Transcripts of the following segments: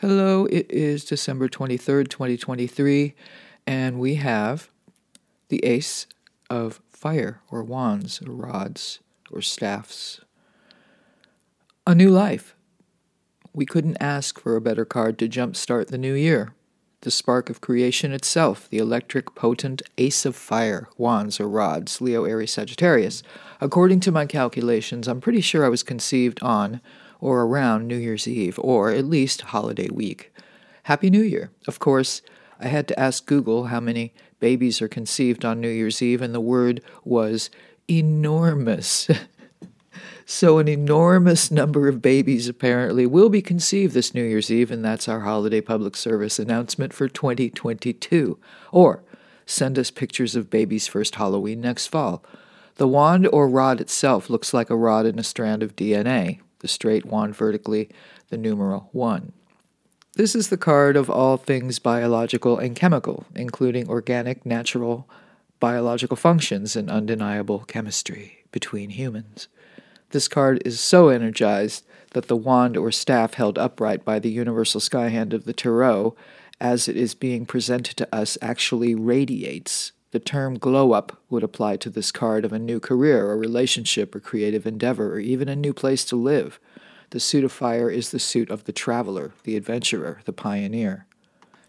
Hello, it is December 23rd, 2023, and we have the Ace of Fire, or Wands, or Rods, or Staffs. A new life. We couldn't ask for a better card to jumpstart the new year. The spark of creation itself, the electric, potent Ace of Fire, Wands, or Rods, Leo, Aries, Sagittarius. According to my calculations, I'm pretty sure I was conceived on or around New Year's Eve, or at least holiday week. Happy New Year! Of course, I had to ask Google how many babies are conceived on New Year's Eve, and the word was enormous. so, an enormous number of babies apparently will be conceived this New Year's Eve, and that's our holiday public service announcement for 2022. Or send us pictures of babies' first Halloween next fall. The wand or rod itself looks like a rod in a strand of DNA the straight wand vertically, the numeral 1. This is the card of all things biological and chemical, including organic, natural, biological functions and undeniable chemistry between humans. This card is so energized that the wand or staff held upright by the universal sky hand of the tarot, as it is being presented to us, actually radiates the term glow up would apply to this card of a new career, a relationship, or creative endeavor, or even a new place to live. The suit of fire is the suit of the traveler, the adventurer, the pioneer.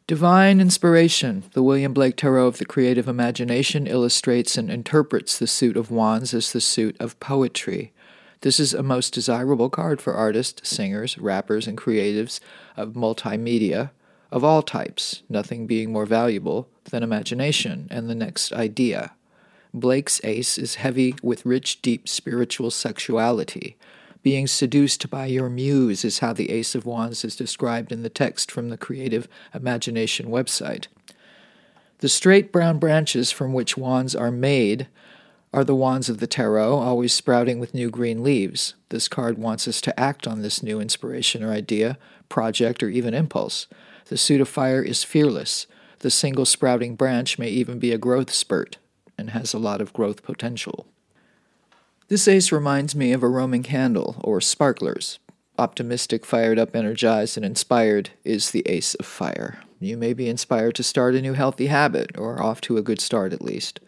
Divine inspiration. The William Blake Tarot of the creative imagination illustrates and interprets the suit of wands as the suit of poetry. This is a most desirable card for artists, singers, rappers, and creatives of multimedia, of all types, nothing being more valuable than imagination and the next idea. Blake's ace is heavy with rich, deep spiritual sexuality. Being seduced by your muse is how the Ace of Wands is described in the text from the Creative Imagination website. The straight brown branches from which wands are made are the wands of the tarot, always sprouting with new green leaves. This card wants us to act on this new inspiration or idea, project, or even impulse. The suit of fire is fearless. The single sprouting branch may even be a growth spurt and has a lot of growth potential. This ace reminds me of a Roman candle or sparklers. Optimistic, fired up, energized, and inspired is the ace of fire. You may be inspired to start a new healthy habit, or off to a good start at least.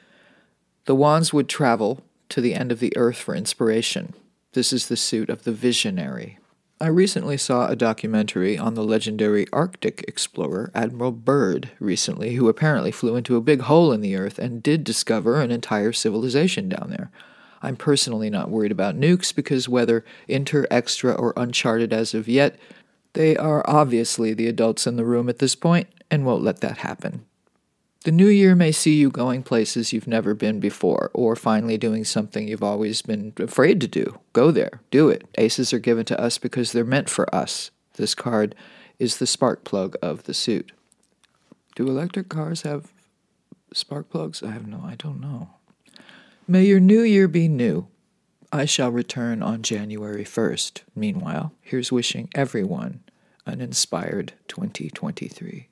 The wands would travel to the end of the earth for inspiration. This is the suit of the visionary. I recently saw a documentary on the legendary Arctic explorer Admiral Byrd recently, who apparently flew into a big hole in the earth and did discover an entire civilization down there. I'm personally not worried about nukes because whether inter, extra, or uncharted as of yet, they are obviously the adults in the room at this point and won't let that happen. The new year may see you going places you've never been before, or finally doing something you've always been afraid to do. Go there, do it. Aces are given to us because they're meant for us. This card is the spark plug of the suit. Do electric cars have spark plugs? I have no, I don't know. May your new year be new. I shall return on January 1st. Meanwhile, here's wishing everyone an inspired 2023.